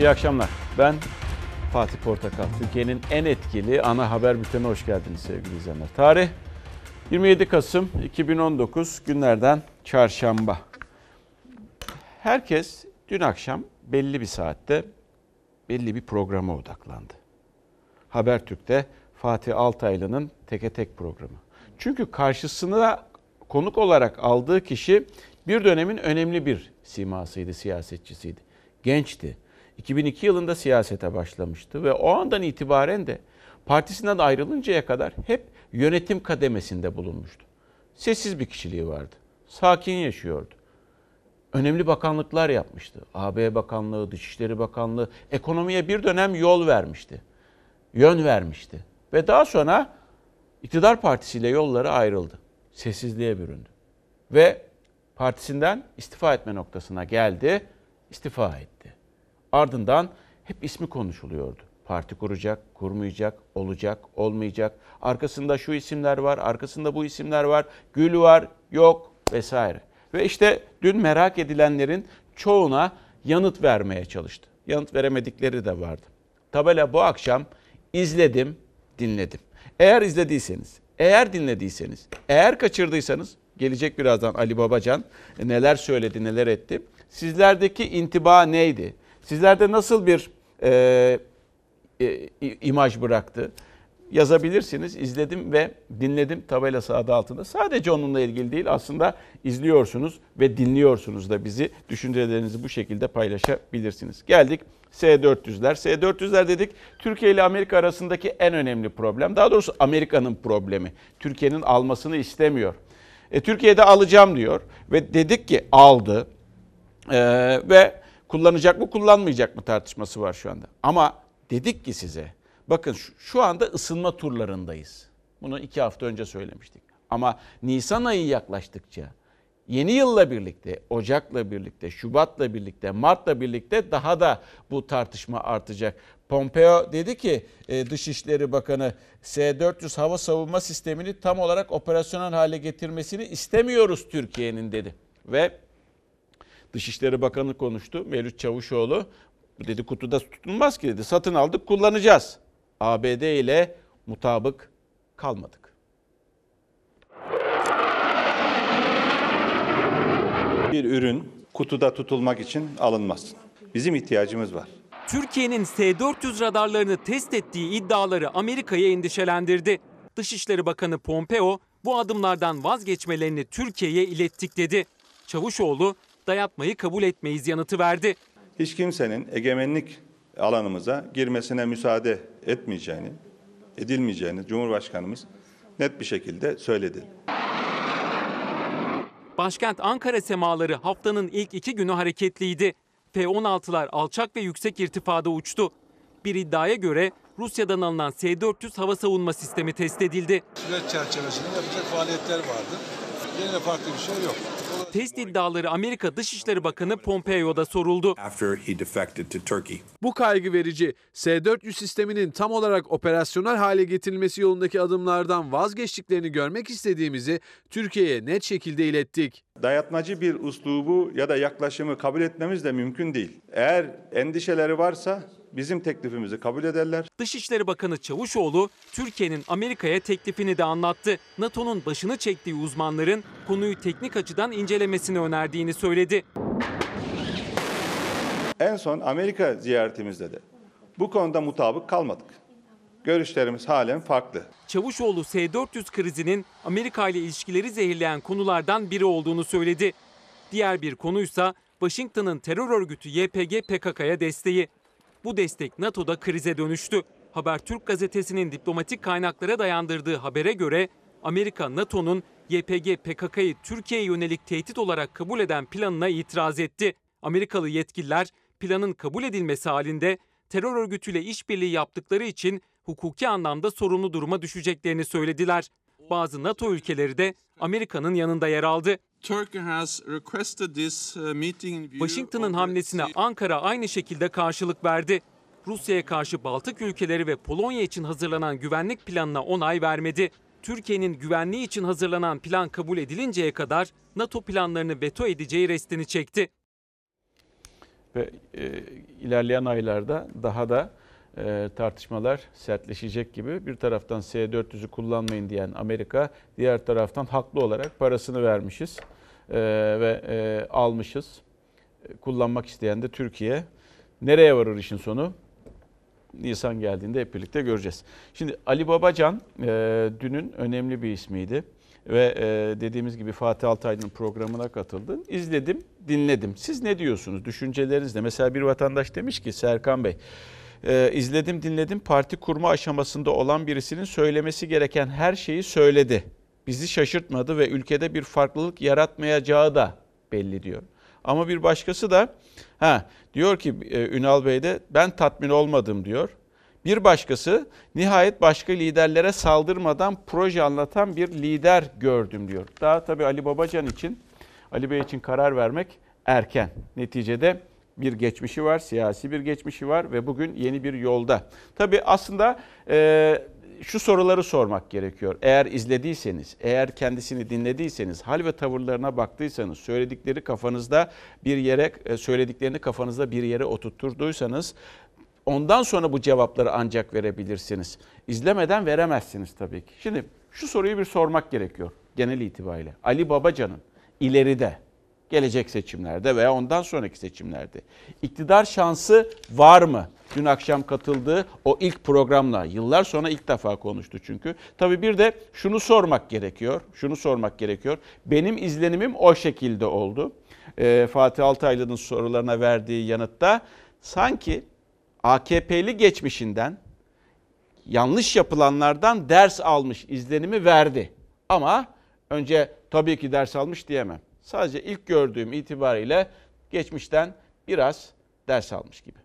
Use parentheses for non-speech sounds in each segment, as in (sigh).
İyi akşamlar. Ben Fatih Portakal. Türkiye'nin en etkili ana haber bültenine hoş geldiniz sevgili izleyenler. Tarih 27 Kasım 2019 günlerden çarşamba. Herkes dün akşam belli bir saatte belli bir programa odaklandı. Habertürk'te Fatih Altaylı'nın Teke Tek programı. Çünkü karşısına konuk olarak aldığı kişi bir dönemin önemli bir simasıydı, siyasetçisiydi. Gençti. 2002 yılında siyasete başlamıştı ve o andan itibaren de partisinden ayrılıncaya kadar hep yönetim kademesinde bulunmuştu. Sessiz bir kişiliği vardı. Sakin yaşıyordu. Önemli bakanlıklar yapmıştı. AB Bakanlığı, Dışişleri Bakanlığı, ekonomiye bir dönem yol vermişti. Yön vermişti. Ve daha sonra iktidar partisiyle yolları ayrıldı. Sessizliğe büründü. Ve partisinden istifa etme noktasına geldi, istifa etti. Ardından hep ismi konuşuluyordu. Parti kuracak, kurmayacak, olacak, olmayacak. Arkasında şu isimler var, arkasında bu isimler var. Gül var, yok vesaire. Ve işte dün merak edilenlerin çoğuna yanıt vermeye çalıştı. Yanıt veremedikleri de vardı. Tabela bu akşam izledim, dinledim. Eğer izlediyseniz, eğer dinlediyseniz, eğer kaçırdıysanız gelecek birazdan Ali Babacan neler söyledi, neler etti. Sizlerdeki intiba neydi? Sizlerde nasıl bir e, e, imaj bıraktı? Yazabilirsiniz. İzledim ve dinledim tabelası adı altında. Sadece onunla ilgili değil aslında izliyorsunuz ve dinliyorsunuz da bizi. Düşüncelerinizi bu şekilde paylaşabilirsiniz. Geldik S-400'ler. S-400'ler dedik Türkiye ile Amerika arasındaki en önemli problem. Daha doğrusu Amerika'nın problemi. Türkiye'nin almasını istemiyor. E, Türkiye'de alacağım diyor ve dedik ki aldı e, ve kullanacak mı kullanmayacak mı tartışması var şu anda. Ama dedik ki size bakın şu, anda ısınma turlarındayız. Bunu iki hafta önce söylemiştik. Ama Nisan ayı yaklaştıkça yeni yılla birlikte, Ocak'la birlikte, Şubat'la birlikte, Mart'la birlikte daha da bu tartışma artacak. Pompeo dedi ki e, Dışişleri Bakanı S-400 hava savunma sistemini tam olarak operasyonel hale getirmesini istemiyoruz Türkiye'nin dedi. Ve Dışişleri Bakanı konuştu Mevlüt Çavuşoğlu. Dedi kutuda tutulmaz ki dedi. Satın aldık kullanacağız. ABD ile mutabık kalmadık. Bir ürün kutuda tutulmak için alınmaz. Bizim ihtiyacımız var. Türkiye'nin S-400 radarlarını test ettiği iddiaları Amerika'yı endişelendirdi. Dışişleri Bakanı Pompeo bu adımlardan vazgeçmelerini Türkiye'ye ilettik dedi. Çavuşoğlu dayatmayı kabul etmeyiz yanıtı verdi. Hiç kimsenin egemenlik alanımıza girmesine müsaade etmeyeceğini, edilmeyeceğini Cumhurbaşkanımız net bir şekilde söyledi. Başkent Ankara semaları haftanın ilk iki günü hareketliydi. F-16'lar alçak ve yüksek irtifada uçtu. Bir iddiaya göre Rusya'dan alınan S-400 hava savunma sistemi test edildi. Süreç çerçevesinde yapacak faaliyetler vardı. Yine farklı bir şey yok. Test iddiaları Amerika Dışişleri Bakanı Pompeo'da soruldu. Bu kaygı verici. S-400 sisteminin tam olarak operasyonel hale getirilmesi yolundaki adımlardan vazgeçtiklerini görmek istediğimizi Türkiye'ye net şekilde ilettik. Dayatmacı bir uslubu ya da yaklaşımı kabul etmemiz de mümkün değil. Eğer endişeleri varsa bizim teklifimizi kabul ederler. Dışişleri Bakanı Çavuşoğlu Türkiye'nin Amerika'ya teklifini de anlattı. NATO'nun başını çektiği uzmanların konuyu teknik açıdan incelemesini önerdiğini söyledi. En son Amerika ziyaretimizde de bu konuda mutabık kalmadık. Görüşlerimiz halen farklı. Çavuşoğlu S-400 krizinin Amerika ile ilişkileri zehirleyen konulardan biri olduğunu söyledi. Diğer bir konuysa Washington'ın terör örgütü YPG PKK'ya desteği. Bu destek NATO'da krize dönüştü. Habertürk gazetesinin diplomatik kaynaklara dayandırdığı habere göre Amerika NATO'nun YPG PKK'yı Türkiye'ye yönelik tehdit olarak kabul eden planına itiraz etti. Amerikalı yetkililer planın kabul edilmesi halinde terör örgütüyle işbirliği yaptıkları için hukuki anlamda sorumlu duruma düşeceklerini söylediler. Bazı NATO ülkeleri de Amerika'nın yanında yer aldı. Turkey has requested this uh, meeting in view Washington'ın hamlesine Ankara aynı şekilde karşılık verdi. Rusya'ya karşı Baltık ülkeleri ve Polonya için hazırlanan güvenlik planına onay vermedi. Türkiye'nin güvenliği için hazırlanan plan kabul edilinceye kadar NATO planlarını veto edeceği restini çekti. ve e, ilerleyen aylarda daha da e, tartışmalar sertleşecek gibi. Bir taraftan S-400'ü kullanmayın diyen Amerika, diğer taraftan haklı olarak parasını vermişiz e, ve e, almışız. Kullanmak isteyen de Türkiye. Nereye varır işin sonu? Nisan geldiğinde hep birlikte göreceğiz. Şimdi Ali Babacan e, dünün önemli bir ismiydi ve e, dediğimiz gibi Fatih Altaylı'nın programına katıldı. İzledim, dinledim. Siz ne diyorsunuz? Düşünceleriniz ne? Mesela bir vatandaş demiş ki Serkan Bey, e, izledim dinledim parti kurma aşamasında olan birisinin söylemesi gereken her şeyi söyledi. Bizi şaşırtmadı ve ülkede bir farklılık yaratmayacağı da belli diyor. Ama bir başkası da ha diyor ki e, Ünal Bey de ben tatmin olmadım diyor. Bir başkası nihayet başka liderlere saldırmadan proje anlatan bir lider gördüm diyor. Daha tabii Ali Babacan için, Ali Bey için karar vermek erken. Neticede bir geçmişi var, siyasi bir geçmişi var ve bugün yeni bir yolda. Tabii aslında e, şu soruları sormak gerekiyor. Eğer izlediyseniz, eğer kendisini dinlediyseniz, hal ve tavırlarına baktıysanız, söyledikleri kafanızda bir yere, e, söylediklerini kafanızda bir yere oturtturduysanız ondan sonra bu cevapları ancak verebilirsiniz. İzlemeden veremezsiniz tabii ki. Şimdi şu soruyu bir sormak gerekiyor genel itibariyle. Ali Babacan'ın ileride gelecek seçimlerde veya ondan sonraki seçimlerde iktidar şansı var mı? Dün akşam katıldığı o ilk programla yıllar sonra ilk defa konuştu çünkü. Tabii bir de şunu sormak gerekiyor. Şunu sormak gerekiyor. Benim izlenimim o şekilde oldu. Ee, Fatih Altaylı'nın sorularına verdiği yanıtta sanki AKP'li geçmişinden yanlış yapılanlardan ders almış izlenimi verdi. Ama önce tabii ki ders almış diyemem. Sadece ilk gördüğüm itibariyle geçmişten biraz ders almış gibi.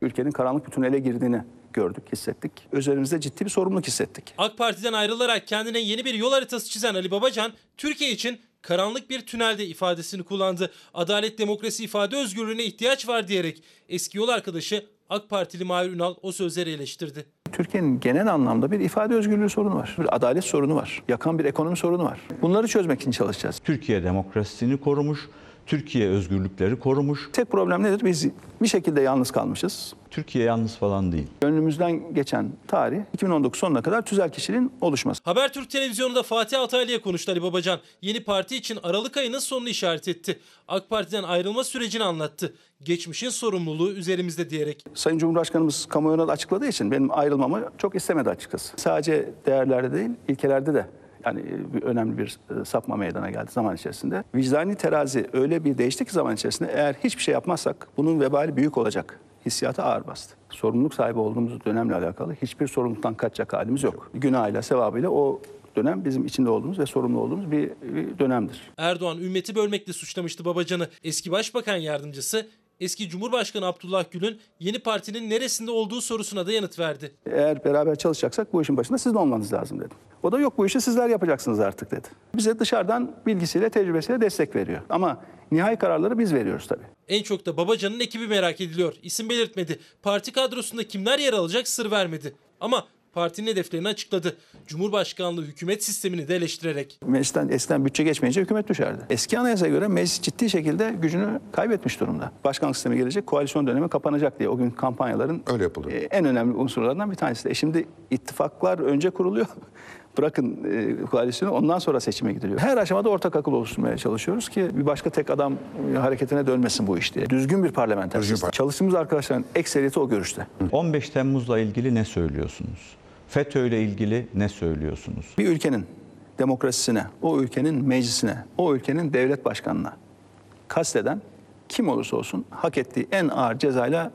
ülkenin karanlık bir tünele girdiğini gördük, hissettik. Üzerimizde ciddi bir sorumluluk hissettik. AK Parti'den ayrılarak kendine yeni bir yol haritası çizen Ali Babacan, Türkiye için karanlık bir tünelde ifadesini kullandı. Adalet, demokrasi, ifade özgürlüğüne ihtiyaç var diyerek eski yol arkadaşı AK Partili Mahir Ünal o sözleri eleştirdi. Türkiye'nin genel anlamda bir ifade özgürlüğü sorunu var. Bir adalet sorunu var. Yakan bir ekonomi sorunu var. Bunları çözmek için çalışacağız. Türkiye demokrasisini korumuş, Türkiye özgürlükleri korumuş. Tek problem nedir? Biz bir şekilde yalnız kalmışız. Türkiye yalnız falan değil. Önümüzden geçen tarih 2019 sonuna kadar tüzel kişiliğin oluşması. Habertürk televizyonunda Fatih Altaylı'ya konuştu Ali Babacan. Yeni parti için Aralık ayının sonunu işaret etti. AK Parti'den ayrılma sürecini anlattı. Geçmişin sorumluluğu üzerimizde diyerek. Sayın Cumhurbaşkanımız kamuoyuna açıkladığı için benim ayrılmamı çok istemedi açıkçası. Sadece değerlerde değil, ilkelerde de yani bir önemli bir e, sapma meydana geldi zaman içerisinde. Vicdani terazi öyle bir değişti ki zaman içerisinde eğer hiçbir şey yapmazsak bunun vebali büyük olacak. Hissiyatı ağır bastı. Sorumluluk sahibi olduğumuz dönemle alakalı hiçbir sorumluluktan kaçacak halimiz yok. Günahıyla, sevabıyla o dönem bizim içinde olduğumuz ve sorumlu olduğumuz bir, bir dönemdir. Erdoğan ümmeti bölmekle suçlamıştı Babacan'ı. Eski Başbakan Yardımcısı eski Cumhurbaşkanı Abdullah Gül'ün yeni partinin neresinde olduğu sorusuna da yanıt verdi. Eğer beraber çalışacaksak bu işin başında sizin olmanız lazım dedim. O da yok bu işi sizler yapacaksınız artık dedi. Bize dışarıdan bilgisiyle, tecrübesiyle destek veriyor. Ama nihai kararları biz veriyoruz tabii. En çok da Babacan'ın ekibi merak ediliyor. İsim belirtmedi. Parti kadrosunda kimler yer alacak sır vermedi. Ama partinin hedeflerini açıkladı. Cumhurbaşkanlığı hükümet sistemini de eleştirerek. Meclisten eskiden bütçe geçmeyince hükümet düşerdi. Eski anayasaya göre meclis ciddi şekilde gücünü kaybetmiş durumda. Başkanlık sistemi gelecek, koalisyon dönemi kapanacak diye o gün kampanyaların Öyle yapılıyor. e, en önemli unsurlarından bir tanesi. de. E şimdi ittifaklar önce kuruluyor. (laughs) Bırakın e, koalisyonu ondan sonra seçime gidiliyor. Her aşamada ortak akıl oluşturmaya çalışıyoruz ki bir başka tek adam e, hareketine dönmesin bu iş diye. Düzgün bir parlamenter Düzgün sistem. par- Çalıştığımız arkadaşların ekseriyeti o görüşte. 15 Temmuz'la ilgili ne söylüyorsunuz? FETÖ ile ilgili ne söylüyorsunuz? Bir ülkenin demokrasisine, o ülkenin meclisine, o ülkenin devlet başkanına kasteden kim olursa olsun hak ettiği en ağır cezayla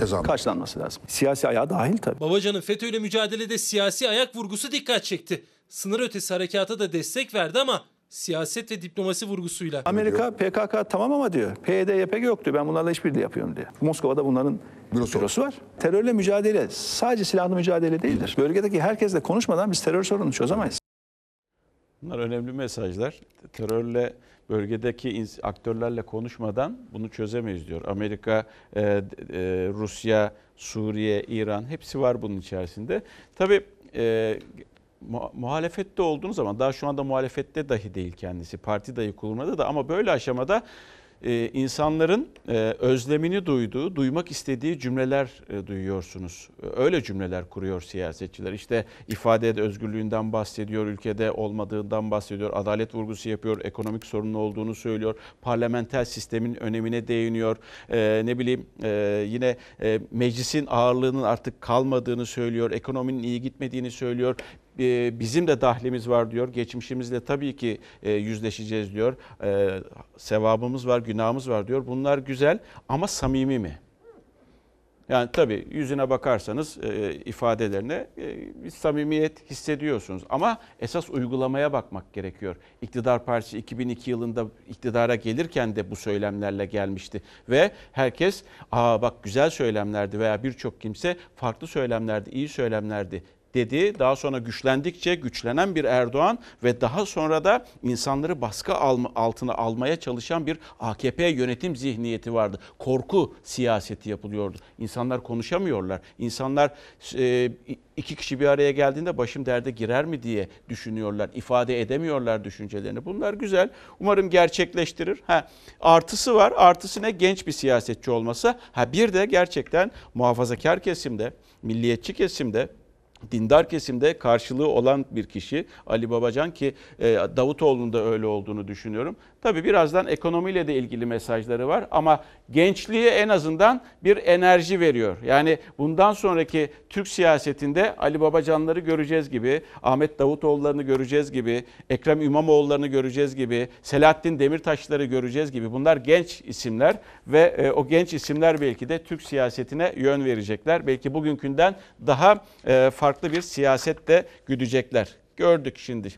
Ceza. karşılanması lazım. Siyasi ayağı dahil tabii. Babacan'ın FETÖ'yle mücadelede siyasi ayak vurgusu dikkat çekti. Sınır ötesi harekata da destek verdi ama siyaset ve diplomasi vurgusuyla. Amerika PKK tamam ama diyor. PYD, YPG yok diyor. Ben bunlarla işbirliği yapıyorum diyor. Moskova'da bunların Bürosu bürosu, var. Terörle mücadele sadece silahlı mücadele değildir. Bölgedeki herkesle konuşmadan biz terör sorununu çözemeyiz. Bunlar önemli mesajlar. Terörle bölgedeki aktörlerle konuşmadan bunu çözemeyiz diyor. Amerika, e, e, Rusya, Suriye, İran hepsi var bunun içerisinde. Tabii e, mu- muhalefette olduğunuz zaman daha şu anda muhalefette dahi değil kendisi. Parti dahi kurulmadı da ama böyle aşamada e, insanların e, özlemini duyduğu, duymak istediği cümleler e, duyuyorsunuz. Öyle cümleler kuruyor siyasetçiler. İşte ifade özgürlüğünden bahsediyor, ülkede olmadığından bahsediyor, adalet vurgusu yapıyor, ekonomik sorunun olduğunu söylüyor, parlamenter sistemin önemine değiniyor. E, ne bileyim e, yine e, meclisin ağırlığının artık kalmadığını söylüyor, ekonominin iyi gitmediğini söylüyor. E, bizim de dahlimiz var diyor. Geçmişimizle tabii ki e, yüzleşeceğiz diyor. E, sevabımız var, günahımız var diyor. Bunlar güzel ama samimi mi? Yani tabii yüzüne bakarsanız ifadelerine bir samimiyet hissediyorsunuz. Ama esas uygulamaya bakmak gerekiyor. İktidar Partisi 2002 yılında iktidara gelirken de bu söylemlerle gelmişti. Ve herkes aa bak güzel söylemlerdi veya birçok kimse farklı söylemlerdi, iyi söylemlerdi dedi. Daha sonra güçlendikçe güçlenen bir Erdoğan ve daha sonra da insanları baskı altına almaya çalışan bir AKP yönetim zihniyeti vardı. Korku siyaseti yapılıyordu. İnsanlar konuşamıyorlar. İnsanlar e, iki kişi bir araya geldiğinde başım derde girer mi diye düşünüyorlar. İfade edemiyorlar düşüncelerini. Bunlar güzel. Umarım gerçekleştirir. Ha, artısı var. Artısı ne? Genç bir siyasetçi olması. Ha, bir de gerçekten muhafazakar kesimde, milliyetçi kesimde dindar kesimde karşılığı olan bir kişi Ali Babacan ki e, Davutoğlu'nun da öyle olduğunu düşünüyorum. Tabii birazdan ekonomiyle de ilgili mesajları var ama gençliğe en azından bir enerji veriyor. Yani bundan sonraki Türk siyasetinde Ali Babacanları göreceğiz gibi, Ahmet Davutoğullarını göreceğiz gibi, Ekrem İmamoğullarını göreceğiz gibi, Selahattin Demirtaşları göreceğiz gibi. Bunlar genç isimler ve e, o genç isimler belki de Türk siyasetine yön verecekler. Belki bugünkünden daha e, farklı bir siyaset de güdecekler. Gördük şimdi.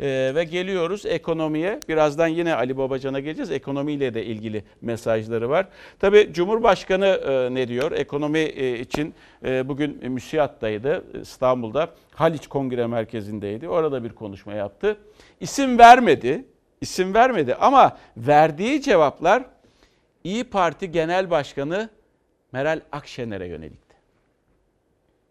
Ee, ve geliyoruz ekonomiye. Birazdan yine Ali Babacan'a geleceğiz. Ekonomiyle de ilgili mesajları var. Tabii Cumhurbaşkanı e, ne diyor? Ekonomi e, için e, bugün müsiyattaydı İstanbul'da. Haliç Kongre Merkezi'ndeydi. Orada bir konuşma yaptı. İsim vermedi. İsim vermedi ama verdiği cevaplar İyi Parti Genel Başkanı Meral Akşener'e yönelikti.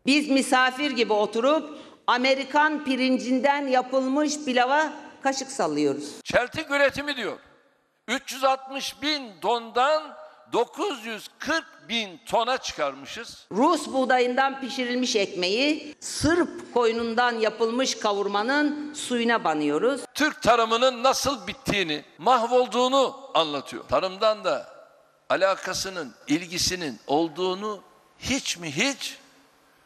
Biz misafir gibi oturup Amerikan pirincinden yapılmış pilava kaşık sallıyoruz. Çeltik üretimi diyor. 360 bin tondan 940 bin tona çıkarmışız. Rus buğdayından pişirilmiş ekmeği Sırp koyunundan yapılmış kavurmanın suyuna banıyoruz. Türk tarımının nasıl bittiğini, mahvolduğunu anlatıyor. Tarımdan da alakasının, ilgisinin olduğunu hiç mi hiç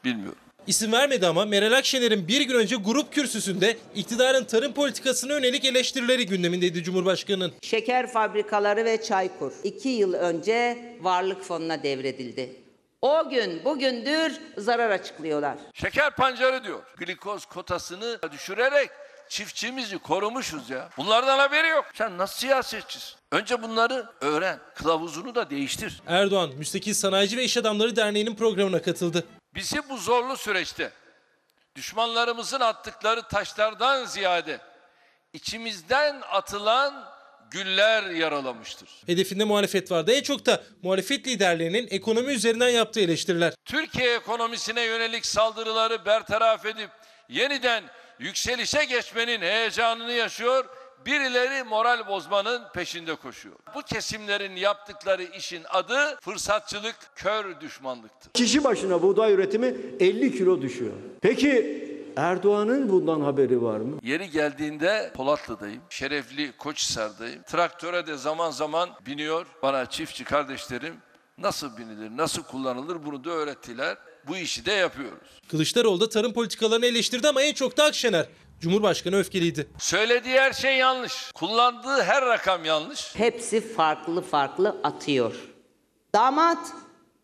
bilmiyorum. İsim vermedi ama Meral Akşener'in bir gün önce grup kürsüsünde iktidarın tarım politikasına yönelik eleştirileri gündemindeydi Cumhurbaşkanı'nın. Şeker fabrikaları ve Çaykur iki yıl önce varlık fonuna devredildi. O gün bugündür zarar açıklıyorlar. Şeker pancarı diyor. Glikoz kotasını düşürerek çiftçimizi korumuşuz ya. Bunlardan haberi yok. Sen nasıl siyasetçisin? Önce bunları öğren. Kılavuzunu da değiştir. Erdoğan, Müstakil Sanayici ve İş Adamları Derneği'nin programına katıldı. Bizi bu zorlu süreçte düşmanlarımızın attıkları taşlardan ziyade içimizden atılan güller yaralamıştır. Hedefinde muhalefet vardı. En çok da muhalefet liderlerinin ekonomi üzerinden yaptığı eleştiriler. Türkiye ekonomisine yönelik saldırıları bertaraf edip yeniden yükselişe geçmenin heyecanını yaşıyor birileri moral bozmanın peşinde koşuyor. Bu kesimlerin yaptıkları işin adı fırsatçılık, kör düşmanlıktır. Kişi başına buğday üretimi 50 kilo düşüyor. Peki Erdoğan'ın bundan haberi var mı? Yeri geldiğinde Polatlı'dayım, Şerefli Koçhisar'dayım. Traktöre de zaman zaman biniyor. Bana çiftçi kardeşlerim nasıl binilir, nasıl kullanılır bunu da öğrettiler. Bu işi de yapıyoruz. Kılıçdaroğlu da tarım politikalarını eleştirdi ama en çok da Akşener. Cumhurbaşkanı öfkeliydi. Söylediği her şey yanlış. Kullandığı her rakam yanlış. Hepsi farklı farklı atıyor. Damat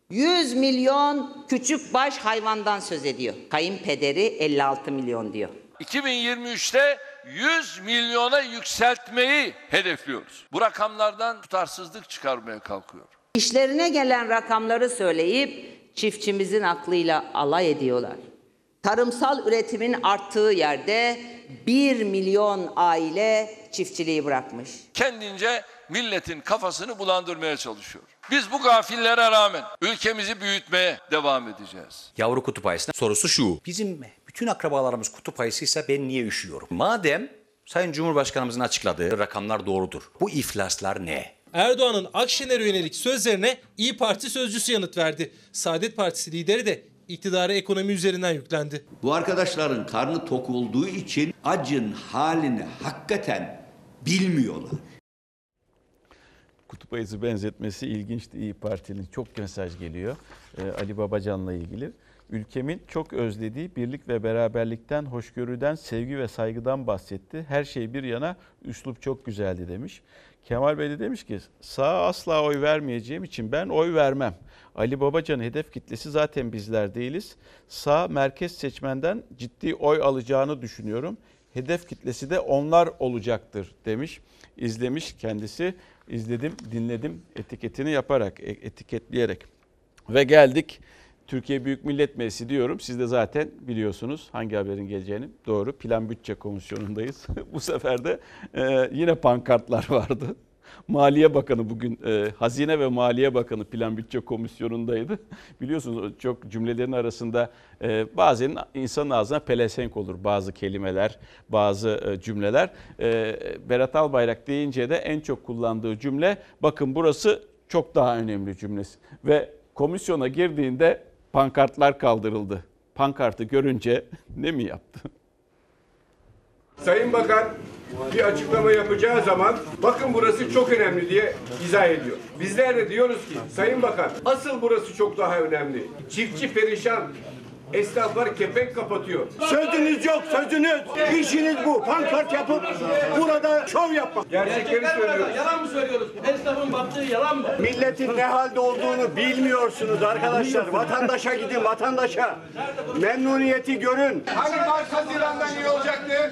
100 milyon küçük baş hayvandan söz ediyor. Kayınpederi 56 milyon diyor. 2023'te 100 milyona yükseltmeyi hedefliyoruz. Bu rakamlardan tutarsızlık çıkarmaya kalkıyor. İşlerine gelen rakamları söyleyip çiftçimizin aklıyla alay ediyorlar. Tarımsal üretimin arttığı yerde 1 milyon aile çiftçiliği bırakmış. Kendince milletin kafasını bulandırmaya çalışıyor. Biz bu gafillere rağmen ülkemizi büyütmeye devam edeceğiz. Yavru kutup ayısına sorusu şu. Bizim bütün akrabalarımız kutup ayısıysa ben niye üşüyorum? Madem Sayın Cumhurbaşkanımızın açıkladığı rakamlar doğrudur. Bu iflaslar ne? Erdoğan'ın Akşener'e yönelik sözlerine İyi Parti sözcüsü yanıt verdi. Saadet Partisi lideri de iktidara ekonomi üzerinden yüklendi. Bu arkadaşların karnı tok olduğu için acın halini hakikaten bilmiyorlar. Kutup ayısı benzetmesi ilginçti İyi Parti'nin. Çok mesaj geliyor ee, Ali Babacan'la ilgili. Ülkemin çok özlediği birlik ve beraberlikten, hoşgörüden, sevgi ve saygıdan bahsetti. Her şey bir yana üslup çok güzeldi demiş. Kemal Bey de demiş ki sağa asla oy vermeyeceğim için ben oy vermem. Ali Babacan'ın hedef kitlesi zaten bizler değiliz. Sağ merkez seçmenden ciddi oy alacağını düşünüyorum. Hedef kitlesi de onlar olacaktır demiş. İzlemiş kendisi. İzledim, dinledim etiketini yaparak, e- etiketleyerek. Ve geldik Türkiye Büyük Millet Meclisi diyorum. Siz de zaten biliyorsunuz hangi haberin geleceğini. Doğru. Plan Bütçe Komisyonu'ndayız. (laughs) Bu sefer de e, yine pankartlar vardı. Maliye Bakanı bugün e, Hazine ve Maliye Bakanı Plan Bütçe Komisyonu'ndaydı. (laughs) Biliyorsunuz çok cümlelerin arasında e, bazen insanın ağzına pelesenk olur bazı kelimeler, bazı e, cümleler. E, Berat Albayrak deyince de en çok kullandığı cümle bakın burası çok daha önemli cümlesi. Ve komisyona girdiğinde pankartlar kaldırıldı. Pankartı görünce (laughs) ne mi yaptı? Sayın Bakan bir açıklama yapacağı zaman bakın burası çok önemli diye izah ediyor. Bizler de diyoruz ki Sayın Bakan asıl burası çok daha önemli. Çiftçi perişan. Esnaflar kepenk kapatıyor. Sözünüz yok sözünüz. İşiniz bu. Pankart yapıp burada şov yapmak. Gerçekleri söylüyoruz. Yalan mı söylüyoruz? Esnafın battığı yalan mı? Milletin ne halde olduğunu bilmiyorsunuz arkadaşlar. Vatandaşa gidin vatandaşa. Memnuniyeti görün. Hani Mart Haziran'dan iyi olacaktı?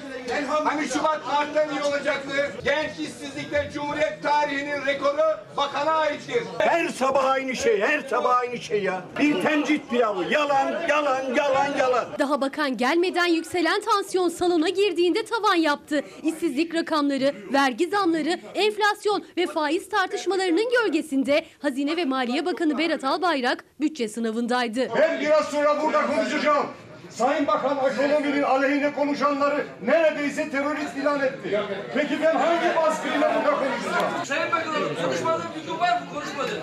Hani Şubat Mart'tan iyi olacaktı? Genç işsizlikte Cumhuriyet tarihinin rekoru bakana aittir. Her sabah aynı şey, her sabah aynı şey ya. Bir tencit pilavı. Yalan, yalan, yalan, yalan. Daha bakan gelmeden yükselen tansiyon salona girdiğinde tavan yaptı. İşsizlik rakamları, vergi zamları, enflasyon ve faiz tartışmalarının gölgesinde Hazine ve Maliye Bakanı Berat Albayrak bütçe sınavındaydı. Ben biraz sonra burada konuşacağım. Sayın Bakan ekonominin aleyhine konuşanları neredeyse terörist ilan etti. Peki ben hangi baskıyla burada konuşacağım? Sayın Bakanım konuşmadığım bir gün var mı? Konuşmadı.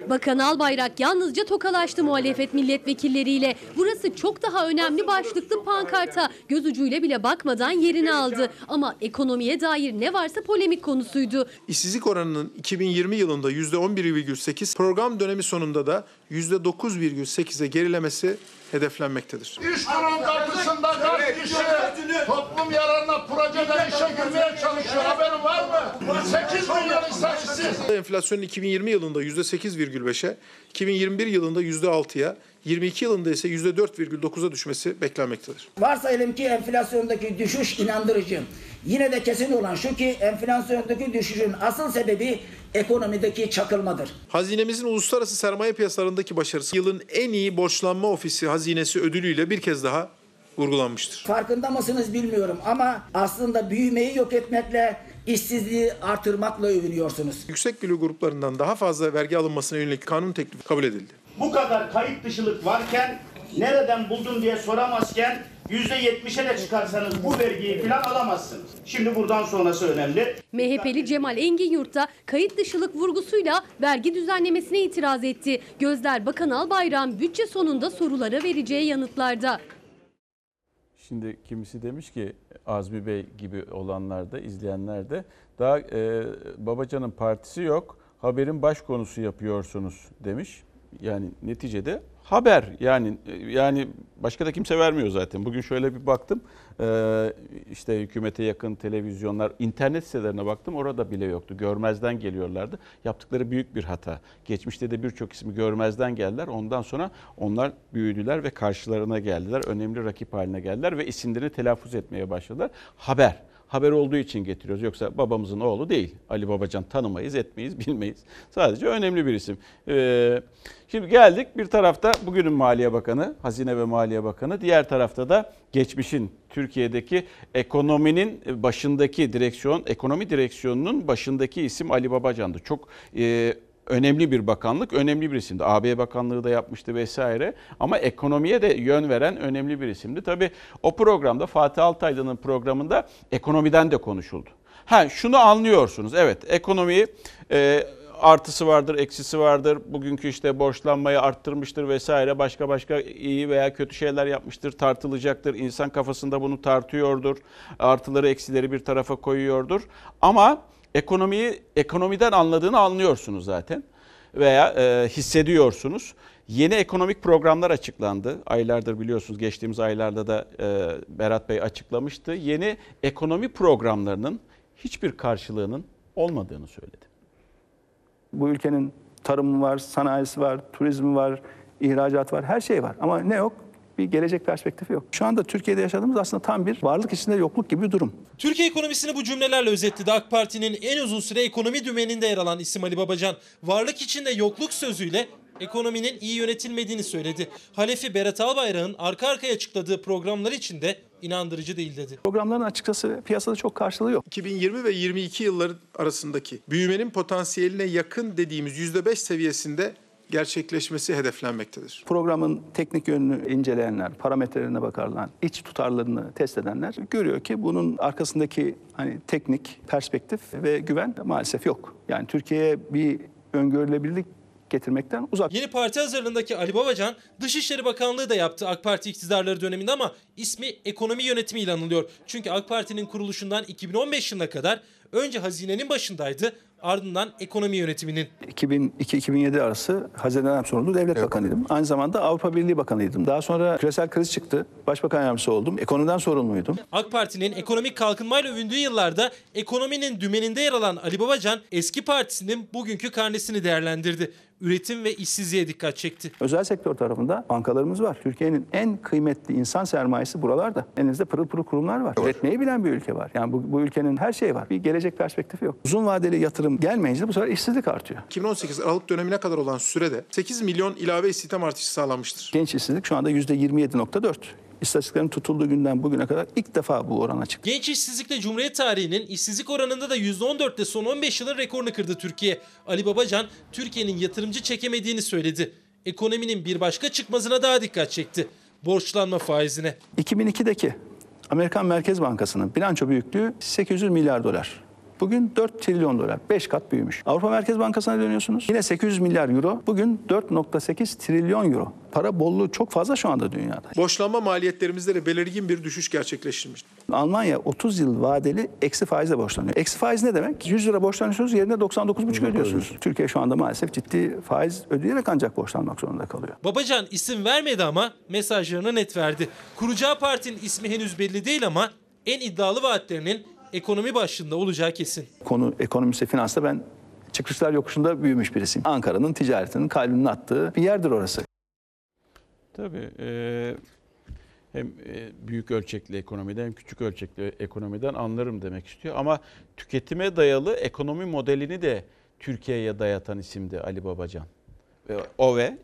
Bakan Albayrak yalnızca tokalaştı muhalefet milletvekilleriyle. Burası çok daha önemli başlıklı pankarta göz ucuyla bile bakmadan yerini aldı. Ama ekonomiye dair ne varsa polemik konusuydu. İşsizlik oranının 2020 yılında %11,8, program dönemi sonunda da %9,8'e gerilemesi hedeflenmektedir. İş kurum kapısında kaç kişi toplum yararına projeden işe girmeye çalışıyor. Haberin var mı? 8 milyon işsiz. Enflasyonun 2020 yılında %8,5'e, 2021 yılında %6'ya, 22 yılında ise %4,9'a düşmesi beklenmektedir. Varsayalım ki enflasyondaki düşüş inandırıcı. Yine de kesin olan şu ki enflasyondaki düşüşün asıl sebebi ekonomideki çakılmadır. Hazinemizin uluslararası sermaye piyasalarındaki başarısı yılın en iyi borçlanma ofisi hazinesi ödülüyle bir kez daha vurgulanmıştır. Farkında mısınız bilmiyorum ama aslında büyümeyi yok etmekle işsizliği artırmakla övünüyorsunuz. Yüksek gelir gruplarından daha fazla vergi alınmasına yönelik kanun teklifi kabul edildi. Bu kadar kayıt dışılık varken nereden buldun diye soramazken yüzde yetmişe de çıkarsanız bu vergiyi falan alamazsınız. Şimdi buradan sonrası önemli. MHP'li Cemal Engin Yurt'ta kayıt dışılık vurgusuyla vergi düzenlemesine itiraz etti. Gözler Bakan Albayrak'ın bütçe sonunda sorulara vereceği yanıtlarda. Şimdi kimisi demiş ki Azmi Bey gibi olanlar da izleyenler de daha e, Babacan'ın partisi yok haberin baş konusu yapıyorsunuz demiş. Yani neticede haber yani yani başka da kimse vermiyor zaten. Bugün şöyle bir baktım e, işte hükümete yakın televizyonlar internet sitelerine baktım orada bile yoktu. Görmezden geliyorlardı. Yaptıkları büyük bir hata. Geçmişte de birçok ismi görmezden geldiler. Ondan sonra onlar büyüdüler ve karşılarına geldiler. Önemli rakip haline geldiler ve isimlerini telaffuz etmeye başladılar. Haber haber olduğu için getiriyoruz. Yoksa babamızın oğlu değil. Ali Babacan tanımayız, etmeyiz, bilmeyiz. Sadece önemli bir isim. Ee, şimdi geldik bir tarafta bugünün Maliye Bakanı, Hazine ve Maliye Bakanı. Diğer tarafta da geçmişin Türkiye'deki ekonominin başındaki direksiyon, ekonomi direksiyonunun başındaki isim Ali Babacan'dı. Çok e, önemli bir bakanlık, önemli bir isimdi. AB Bakanlığı da yapmıştı vesaire. Ama ekonomiye de yön veren önemli bir isimdi. Tabii o programda Fatih Altaylı'nın programında ekonomiden de konuşuldu. Ha şunu anlıyorsunuz. Evet ekonomiyi e, artısı vardır, eksisi vardır. Bugünkü işte borçlanmayı arttırmıştır vesaire. Başka başka iyi veya kötü şeyler yapmıştır, tartılacaktır. İnsan kafasında bunu tartıyordur. Artıları, eksileri bir tarafa koyuyordur. Ama ekonomiyi ekonomiden anladığını anlıyorsunuz zaten veya e, hissediyorsunuz. Yeni ekonomik programlar açıklandı. Aylardır biliyorsunuz geçtiğimiz aylarda da e, Berat Bey açıklamıştı. Yeni ekonomi programlarının hiçbir karşılığının olmadığını söyledi. Bu ülkenin tarımı var, sanayisi var, turizmi var, ihracat var, her şey var. Ama ne yok? Bir gelecek perspektifi yok. Şu anda Türkiye'de yaşadığımız aslında tam bir varlık içinde yokluk gibi bir durum. Türkiye ekonomisini bu cümlelerle özetledi AK Parti'nin en uzun süre ekonomi dümeninde yer alan isim Ali Babacan. Varlık içinde yokluk sözüyle ekonominin iyi yönetilmediğini söyledi. Halefi Berat Albayrak'ın arka arkaya açıkladığı programlar için de inandırıcı değil dedi. Programların açıkçası piyasada çok karşılığı yok. 2020 ve 22 yılları arasındaki büyümenin potansiyeline yakın dediğimiz %5 seviyesinde gerçekleşmesi hedeflenmektedir. Programın teknik yönünü inceleyenler, parametrelerine bakarlar, iç tutarlarını test edenler görüyor ki bunun arkasındaki hani teknik perspektif ve güven maalesef yok. Yani Türkiye'ye bir öngörülebilirlik getirmekten uzak. Yeni parti hazırlığındaki Ali Babacan Dışişleri Bakanlığı da yaptı AK Parti iktidarları döneminde ama ismi ekonomi yönetimi ile anılıyor. Çünkü AK Parti'nin kuruluşundan 2015 yılına kadar önce hazinenin başındaydı ardından ekonomi yönetiminin. 2002-2007 arası Hazineden sorumlu devlet bakanıydım. Aynı zamanda Avrupa Birliği bakanıydım. Daha sonra küresel kriz çıktı. Başbakan yardımcısı oldum. Ekonomiden sorumluydum. AK Parti'nin ekonomik kalkınmayla övündüğü yıllarda ekonominin dümeninde yer alan Ali Babacan eski partisinin bugünkü karnesini değerlendirdi. Üretim ve işsizliğe dikkat çekti. Özel sektör tarafında bankalarımız var. Türkiye'nin en kıymetli insan sermayesi buralarda. Elinizde pırıl pırıl kurumlar var. Üretmeyi bilen bir ülke var. Yani bu, bu ülkenin her şeyi var. Bir gelecek perspektifi yok. Uzun vadeli yatırım gelmeyince bu sefer işsizlik artıyor. 2018 Aralık dönemine kadar olan sürede 8 milyon ilave istihdam artışı sağlanmıştır. Genç işsizlik şu anda %27.4. İstatistiklerin tutulduğu günden bugüne kadar ilk defa bu orana çıktı. Genç işsizlikte Cumhuriyet tarihinin işsizlik oranında da %14'te son 15 yılın rekorunu kırdı Türkiye. Ali Babacan Türkiye'nin yatırımcı çekemediğini söyledi. Ekonominin bir başka çıkmazına daha dikkat çekti. Borçlanma faizine. 2002'deki Amerikan Merkez Bankası'nın bilanço büyüklüğü 800 milyar dolar. Bugün 4 trilyon dolar, 5 kat büyümüş. Avrupa Merkez Bankası'na dönüyorsunuz. Yine 800 milyar euro, bugün 4.8 trilyon euro. Para bolluğu çok fazla şu anda dünyada. Borçlanma maliyetlerimizde de belirgin bir düşüş gerçekleştirmiş. Almanya 30 yıl vadeli eksi faizle borçlanıyor. Eksi faiz ne demek? 100 lira borçlanıyorsunuz yerine 99,5 ödüyorsunuz. Türkiye şu anda maalesef ciddi faiz ödeyerek ancak borçlanmak zorunda kalıyor. Babacan isim vermedi ama mesajlarını net verdi. Kuracağı partinin ismi henüz belli değil ama en iddialı vaatlerinin ekonomi başlığında olacağı kesin. Konu ekonomisi finansta ben çıkışlar yokuşunda büyümüş birisiyim. Ankara'nın ticaretinin kalbinin attığı bir yerdir orası. Tabii. E, hem e, büyük ölçekli ekonomiden hem küçük ölçekli ekonomiden anlarım demek istiyor. Ama tüketime dayalı ekonomi modelini de Türkiye'ye dayatan isimdi Ali Babacan. Ve o ve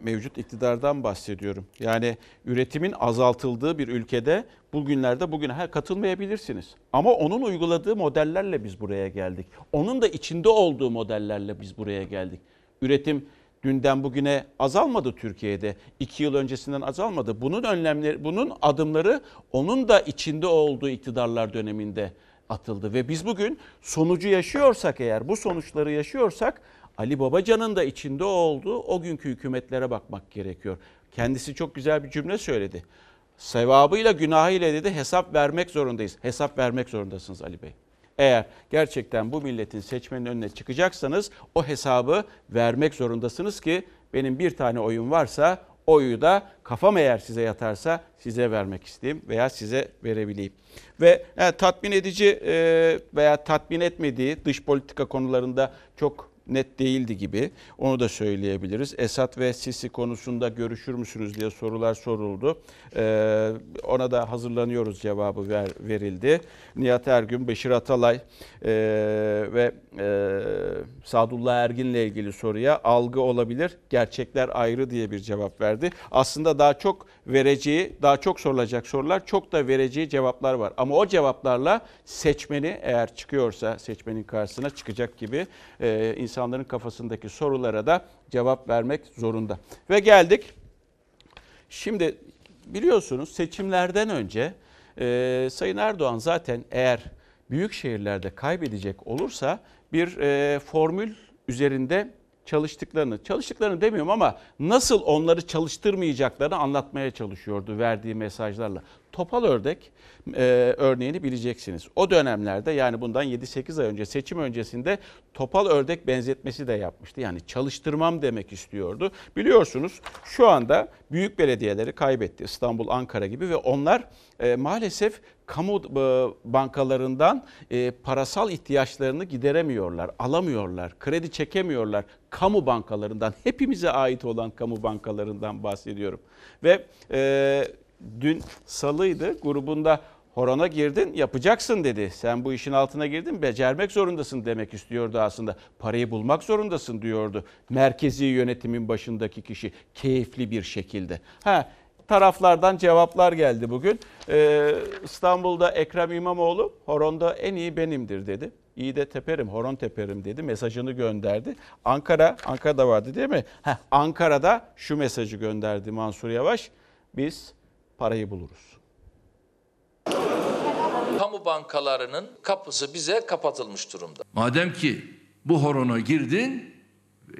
mevcut iktidardan bahsediyorum. Yani üretimin azaltıldığı bir ülkede bugünlerde bugüne katılmayabilirsiniz. Ama onun uyguladığı modellerle biz buraya geldik. Onun da içinde olduğu modellerle biz buraya geldik. Üretim dünden bugüne azalmadı Türkiye'de. iki yıl öncesinden azalmadı. Bunun önlemleri, bunun adımları onun da içinde olduğu iktidarlar döneminde atıldı. Ve biz bugün sonucu yaşıyorsak eğer, bu sonuçları yaşıyorsak Ali Babacan'ın da içinde olduğu o günkü hükümetlere bakmak gerekiyor. Kendisi çok güzel bir cümle söyledi. Sevabıyla günahıyla dedi hesap vermek zorundayız. Hesap vermek zorundasınız Ali Bey. Eğer gerçekten bu milletin seçmenin önüne çıkacaksanız o hesabı vermek zorundasınız ki benim bir tane oyun varsa oyu da kafam eğer size yatarsa size vermek isteyeyim veya size verebileyim. Ve yani tatmin edici veya tatmin etmediği dış politika konularında çok net değildi gibi. Onu da söyleyebiliriz. Esat ve Sisi konusunda görüşür müsünüz diye sorular soruldu. Ee, ona da hazırlanıyoruz cevabı ver, verildi. Nihat Ergün, Beşir Atalay e, ve e, Sadullah Ergin'le ilgili soruya algı olabilir, gerçekler ayrı diye bir cevap verdi. Aslında daha çok vereceği, daha çok sorulacak sorular, çok da vereceği cevaplar var. Ama o cevaplarla seçmeni eğer çıkıyorsa seçmenin karşısına çıkacak gibi e, insan insanların kafasındaki sorulara da cevap vermek zorunda. Ve geldik. Şimdi biliyorsunuz seçimlerden önce e, Sayın Erdoğan zaten eğer büyük şehirlerde kaybedecek olursa bir e, formül üzerinde çalıştıklarını, çalıştıklarını demiyorum ama nasıl onları çalıştırmayacaklarını anlatmaya çalışıyordu verdiği mesajlarla. Topal ördek e, örneğini bileceksiniz. O dönemlerde yani bundan 7-8 ay önce seçim öncesinde topal ördek benzetmesi de yapmıştı. Yani çalıştırmam demek istiyordu. Biliyorsunuz şu anda büyük belediyeleri kaybetti İstanbul, Ankara gibi ve onlar e, maalesef kamu e, bankalarından e, parasal ihtiyaçlarını gideremiyorlar, alamıyorlar, kredi çekemiyorlar. Kamu bankalarından, hepimize ait olan kamu bankalarından bahsediyorum. Ve e, dün salıydı grubunda horona girdin yapacaksın dedi. Sen bu işin altına girdin becermek zorundasın demek istiyordu aslında. Parayı bulmak zorundasın diyordu. Merkezi yönetimin başındaki kişi keyifli bir şekilde. Ha taraflardan cevaplar geldi bugün. Ee, İstanbul'da Ekrem İmamoğlu horonda en iyi benimdir dedi. İyi de teperim, horon teperim dedi. Mesajını gönderdi. Ankara, Ankara'da vardı değil mi? Heh, Ankara'da şu mesajı gönderdi Mansur Yavaş. Biz parayı buluruz. Kamu bankalarının kapısı bize kapatılmış durumda. Madem ki bu horona girdin,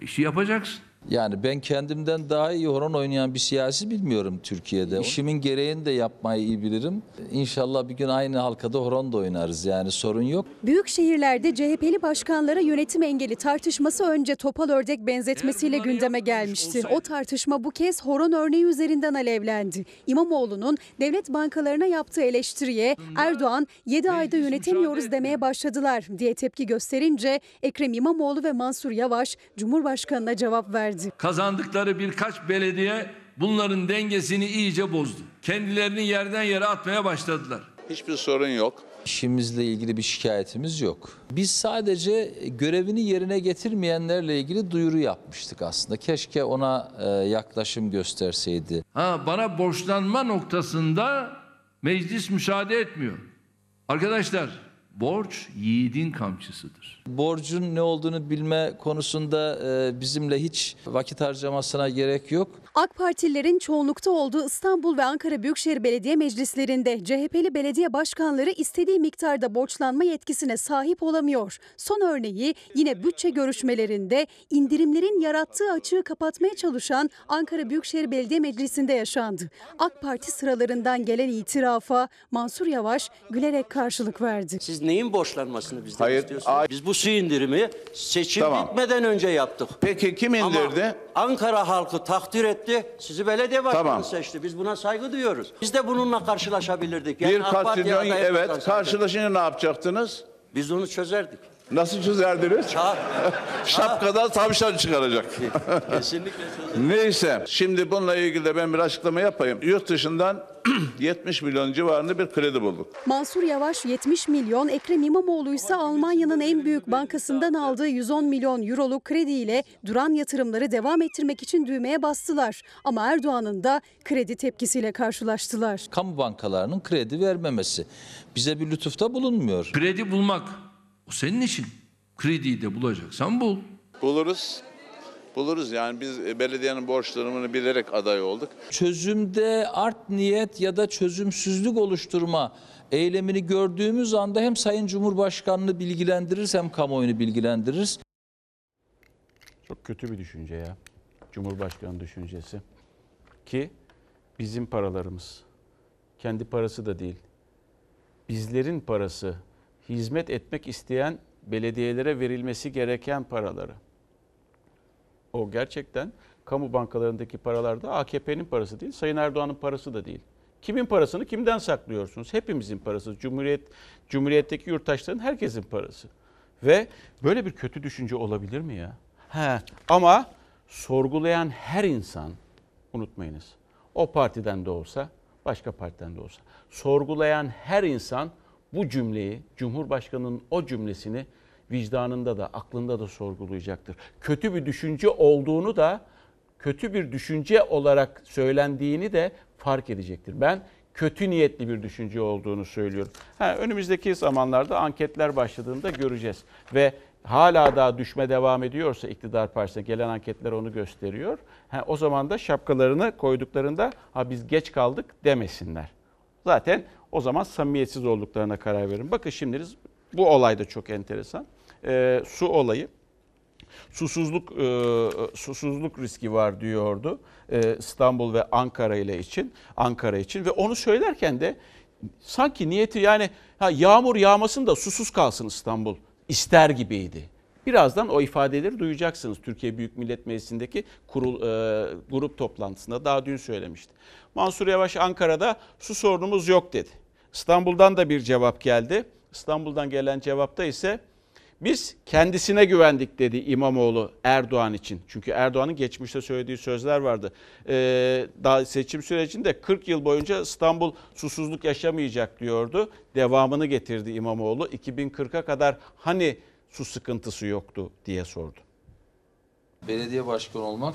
işi yapacaksın. Yani ben kendimden daha iyi horon oynayan bir siyasi bilmiyorum Türkiye'de. İşimin gereğini de yapmayı iyi bilirim. İnşallah bir gün aynı halkada horon da oynarız yani sorun yok. Büyük şehirlerde CHP'li başkanlara yönetim engeli tartışması önce topal ördek benzetmesiyle gündeme gelmişti. O tartışma bu kez horon örneği üzerinden alevlendi. İmamoğlu'nun devlet bankalarına yaptığı eleştiriye Erdoğan 7 ayda yönetemiyoruz demeye başladılar diye tepki gösterince Ekrem İmamoğlu ve Mansur Yavaş Cumhurbaşkanı'na cevap verdi. Kazandıkları birkaç belediye bunların dengesini iyice bozdu. Kendilerini yerden yere atmaya başladılar. Hiçbir sorun yok. İşimizle ilgili bir şikayetimiz yok. Biz sadece görevini yerine getirmeyenlerle ilgili duyuru yapmıştık aslında. Keşke ona e, yaklaşım gösterseydi. Ha bana borçlanma noktasında meclis müsaade etmiyor. Arkadaşlar borç yiğidin kamçısıdır. Borcun ne olduğunu bilme konusunda e, bizimle hiç vakit harcamasına gerek yok. AK Partililerin çoğunlukta olduğu İstanbul ve Ankara Büyükşehir Belediye Meclislerinde CHP'li belediye başkanları istediği miktarda borçlanma yetkisine sahip olamıyor. Son örneği yine bütçe görüşmelerinde indirimlerin yarattığı açığı kapatmaya çalışan Ankara Büyükşehir Belediye Meclisi'nde yaşandı. AK Parti sıralarından gelen itirafa Mansur Yavaş gülerek karşılık verdi. Siz neyin borçlanmasını bizden Hayır, istiyorsunuz? a- Biz bu su indirimi seçim Tamam. bitmeden önce yaptık. Peki kim indirdi? Ama Ankara halkı takdir etti. Sizi belediye başkanı Tamam. seçti. Biz buna saygı duyuyoruz. Biz de bununla karşılaşabilirdik. bir AK Parti'ye katrilyon evet karşılaşınca ne yapacaktınız? Biz onu çözerdik. Nasıl çözerdiniz? (laughs) Şapkadan tavşan çıkaracak. Kesinlikle Neyse şimdi bununla ilgili de ben bir açıklama yapayım. Yurt dışından (clears throat) 70 milyon civarında bir kredi bulduk. Mansur Yavaş 70 milyon, Ekrem İmamoğlu ise Almanya'nın en büyük bankasından aldığı 110 milyon euroluk krediyle duran yatırımları devam ettirmek için düğmeye bastılar. Ama Erdoğan'ın da kredi tepkisiyle karşılaştılar. Kamu bankalarının kredi vermemesi bize bir lütufta bulunmuyor. Kredi bulmak o senin işin. Krediyi de bulacaksan bul. Buluruz. Buluruz yani biz e, belediyenin borçlarını bilerek aday olduk. Çözümde art niyet ya da çözümsüzlük oluşturma eylemini gördüğümüz anda hem Sayın Cumhurbaşkanı'nı bilgilendiririz hem kamuoyunu bilgilendiririz. Çok kötü bir düşünce ya. Cumhurbaşkanı düşüncesi. Ki bizim paralarımız. Kendi parası da değil. Bizlerin parası. Hizmet etmek isteyen belediyelere verilmesi gereken paraları. O gerçekten kamu bankalarındaki paralar da AKP'nin parası değil, Sayın Erdoğan'ın parası da değil. Kimin parasını kimden saklıyorsunuz? Hepimizin parası. Cumhuriyet Cumhuriyetteki yurttaşların herkesin parası. Ve böyle bir kötü düşünce olabilir mi ya? He, ama sorgulayan her insan unutmayınız. O partiden de olsa, başka partiden de olsa sorgulayan her insan bu cümleyi, Cumhurbaşkanı'nın o cümlesini vicdanında da, aklında da sorgulayacaktır. Kötü bir düşünce olduğunu da, kötü bir düşünce olarak söylendiğini de fark edecektir. Ben kötü niyetli bir düşünce olduğunu söylüyorum. Ha, önümüzdeki zamanlarda anketler başladığında göreceğiz. Ve hala daha düşme devam ediyorsa iktidar partisine gelen anketler onu gösteriyor. Ha, o zaman da şapkalarını koyduklarında ha biz geç kaldık demesinler. Zaten o zaman samimiyetsiz olduklarına karar verin. Bakın şimdi bu olay da çok enteresan. Ee, su olayı susuzluk e, susuzluk riski var diyordu e, İstanbul ve Ankara ile için Ankara için ve onu söylerken de sanki niyeti yani ha, yağmur yağmasın da susuz kalsın İstanbul ister gibiydi. Birazdan o ifadeleri duyacaksınız Türkiye Büyük Millet Meclisi'ndeki kurul e, grup toplantısında daha dün söylemişti. Mansur Yavaş Ankara'da su sorunumuz yok dedi. İstanbul'dan da bir cevap geldi. İstanbul'dan gelen cevapta ise biz kendisine güvendik dedi İmamoğlu Erdoğan için. Çünkü Erdoğan'ın geçmişte söylediği sözler vardı. Ee, daha seçim sürecinde 40 yıl boyunca İstanbul susuzluk yaşamayacak diyordu. Devamını getirdi İmamoğlu. 2040'a kadar hani su sıkıntısı yoktu diye sordu. Belediye başkanı olmak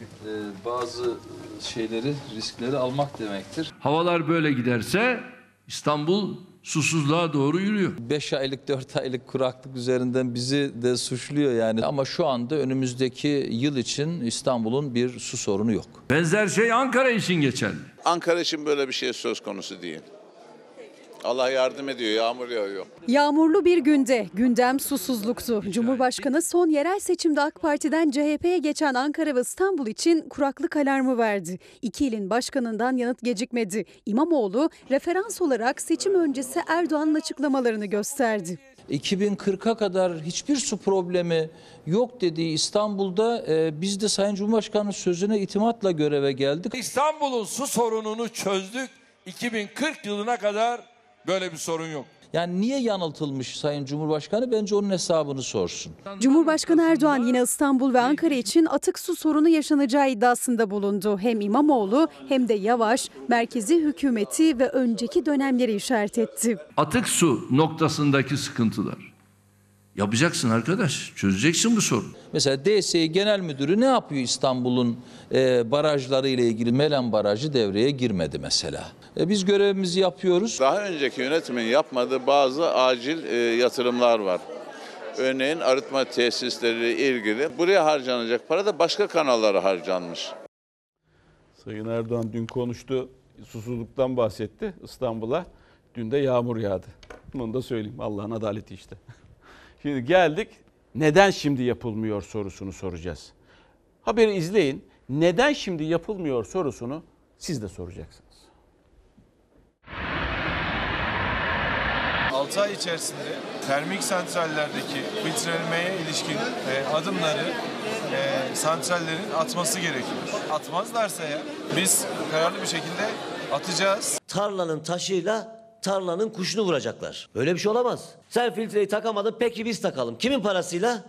e, bazı şeyleri, riskleri almak demektir. Havalar böyle giderse İstanbul susuzluğa doğru yürüyor. 5 aylık 4 aylık kuraklık üzerinden bizi de suçluyor yani. Ama şu anda önümüzdeki yıl için İstanbul'un bir su sorunu yok. Benzer şey Ankara için geçerli. Ankara için böyle bir şey söz konusu değil. Allah yardım ediyor, yağmur yağıyor. Yağmurlu bir günde gündem susuzluktu. Cumhurbaşkanı son yerel seçimde AK Parti'den CHP'ye geçen Ankara ve İstanbul için kuraklık alarmı verdi. İki ilin başkanından yanıt gecikmedi. İmamoğlu referans olarak seçim öncesi Erdoğan'ın açıklamalarını gösterdi. 2040'a kadar hiçbir su problemi yok dediği İstanbul'da e, biz de Sayın Cumhurbaşkanı'nın sözüne itimatla göreve geldik. İstanbul'un su sorununu çözdük. 2040 yılına kadar böyle bir sorun yok. Yani niye yanıltılmış Sayın Cumhurbaşkanı bence onun hesabını sorsun. Cumhurbaşkanı Erdoğan yine İstanbul ve Ankara için atık su sorunu yaşanacağı iddiasında bulundu. Hem İmamoğlu hem de Yavaş merkezi hükümeti ve önceki dönemleri işaret etti. Atık su noktasındaki sıkıntılar. Yapacaksın arkadaş, çözeceksin bu sorunu. Mesela DSİ Genel Müdürü ne yapıyor İstanbul'un e, barajları ile ilgili Melen Barajı devreye girmedi mesela. E, biz görevimizi yapıyoruz. Daha önceki yönetimin yapmadığı bazı acil e, yatırımlar var. Örneğin arıtma tesisleriyle ilgili buraya harcanacak para da başka kanallara harcanmış. Sayın Erdoğan dün konuştu, susuzluktan bahsetti İstanbul'a. Dün de yağmur yağdı. Bunu da söyleyeyim Allah'ın adaleti işte. (laughs) Şimdi geldik neden şimdi yapılmıyor sorusunu soracağız. Haberi izleyin. Neden şimdi yapılmıyor sorusunu siz de soracaksınız. 6 ay içerisinde termik santrallerdeki filtrelemeye ilişkin e, adımları e, santrallerin atması gerekiyor. Atmazlarsa ya biz kararlı bir şekilde atacağız. Tarlanın taşıyla tarlanın kuşunu vuracaklar. Öyle bir şey olamaz. Sen filtreyi takamadın peki biz takalım. Kimin parasıyla?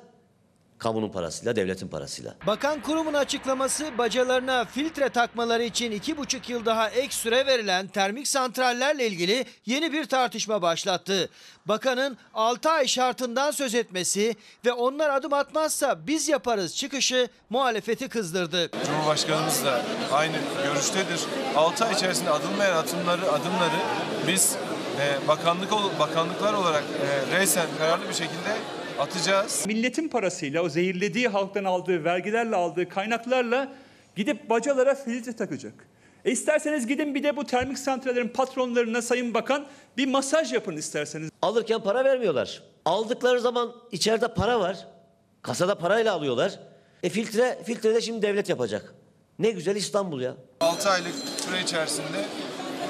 Kamunun parasıyla, devletin parasıyla. Bakan kurumun açıklaması bacalarına filtre takmaları için iki buçuk yıl daha ek süre verilen termik santrallerle ilgili yeni bir tartışma başlattı. Bakanın 6 ay şartından söz etmesi ve onlar adım atmazsa biz yaparız çıkışı muhalefeti kızdırdı. Cumhurbaşkanımız da aynı görüştedir. 6 ay içerisinde adılmayan adımları, adımları biz e, bakanlık bakanlıklar olarak e, reysen kararlı bir şekilde atacağız. Milletin parasıyla o zehirlediği halktan aldığı vergilerle aldığı kaynaklarla gidip bacalara filtre takacak. E isterseniz gidin bir de bu termik santrallerin patronlarına Sayın Bakan bir masaj yapın isterseniz. Alırken para vermiyorlar. Aldıkları zaman içeride para var. Kasada parayla alıyorlar. E filtre, filtre de şimdi devlet yapacak. Ne güzel İstanbul ya. 6 aylık süre içerisinde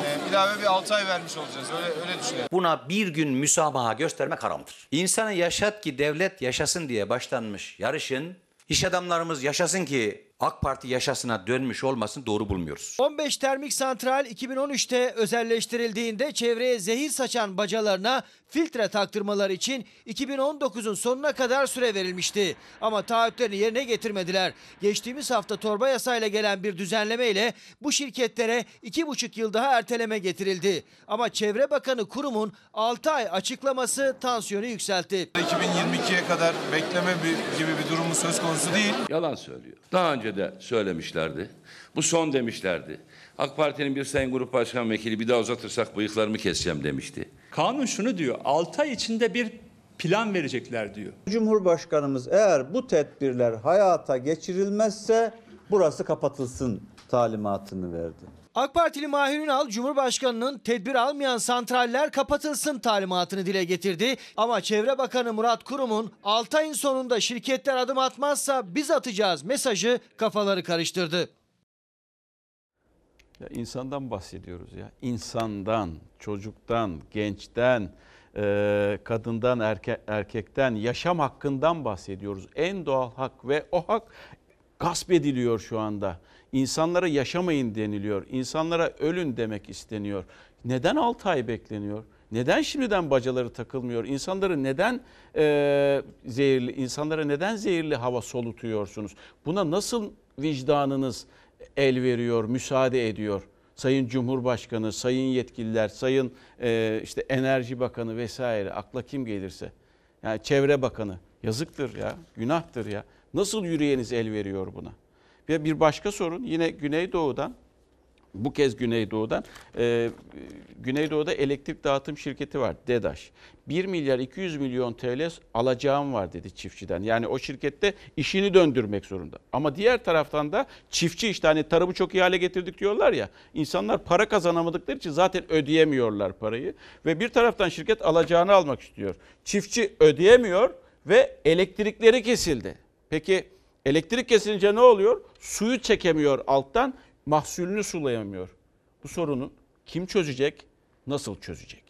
e, ilave bir 6 ay vermiş olacağız. Öyle öyle düşünüyorum. Buna bir gün müsamaha göstermek haramdır. İnsanı yaşat ki devlet yaşasın diye başlanmış yarışın iş adamlarımız yaşasın ki AK Parti yaşasına dönmüş olmasını doğru bulmuyoruz. 15 termik santral 2013'te özelleştirildiğinde çevreye zehir saçan bacalarına filtre taktırmaları için 2019'un sonuna kadar süre verilmişti. Ama taahhütlerini yerine getirmediler. Geçtiğimiz hafta torba yasayla gelen bir düzenleme ile bu şirketlere 2,5 yıl daha erteleme getirildi. Ama Çevre Bakanı kurumun 6 ay açıklaması tansiyonu yükseltti. 2022'ye kadar bekleme gibi bir durumu söz konusu değil. Yalan söylüyor. Daha önce de söylemişlerdi. Bu son demişlerdi. AK Parti'nin bir sayın grup başkan vekili bir daha uzatırsak bıyıklarımı keseceğim demişti. Kanun şunu diyor 6 ay içinde bir plan verecekler diyor. Cumhurbaşkanımız eğer bu tedbirler hayata geçirilmezse burası kapatılsın talimatını verdi. AK Partili Mahir Ünal, Cumhurbaşkanı'nın tedbir almayan santraller kapatılsın talimatını dile getirdi. Ama Çevre Bakanı Murat Kurum'un 6 ayın sonunda şirketler adım atmazsa biz atacağız mesajı kafaları karıştırdı. Ya insandan bahsediyoruz ya. İnsandan, çocuktan, gençten, e, kadından, erke, erkekten, yaşam hakkından bahsediyoruz. En doğal hak ve o hak gasp ediliyor şu anda. İnsanlara yaşamayın deniliyor. İnsanlara ölün demek isteniyor. Neden 6 ay bekleniyor? Neden şimdiden bacaları takılmıyor? İnsanları neden e, zehirli, insanlara neden zehirli hava solutuyorsunuz? Buna nasıl vicdanınız el veriyor, müsaade ediyor? Sayın Cumhurbaşkanı, sayın yetkililer, sayın e, işte Enerji Bakanı vesaire akla kim gelirse. Yani Çevre Bakanı yazıktır ya, günahtır ya. Nasıl yüreğiniz el veriyor buna? Ve bir başka sorun yine Güneydoğu'dan bu kez Güneydoğu'dan e, Güneydoğu'da elektrik dağıtım şirketi var DEDAŞ. 1 milyar 200 milyon TL alacağım var dedi çiftçiden. Yani o şirkette işini döndürmek zorunda. Ama diğer taraftan da çiftçi işte hani tarımı çok iyi hale getirdik diyorlar ya. İnsanlar para kazanamadıkları için zaten ödeyemiyorlar parayı. Ve bir taraftan şirket alacağını almak istiyor. Çiftçi ödeyemiyor ve elektrikleri kesildi. Peki elektrik kesilince ne oluyor? Suyu çekemiyor alttan mahsulünü sulayamıyor. Bu sorunu kim çözecek, nasıl çözecek?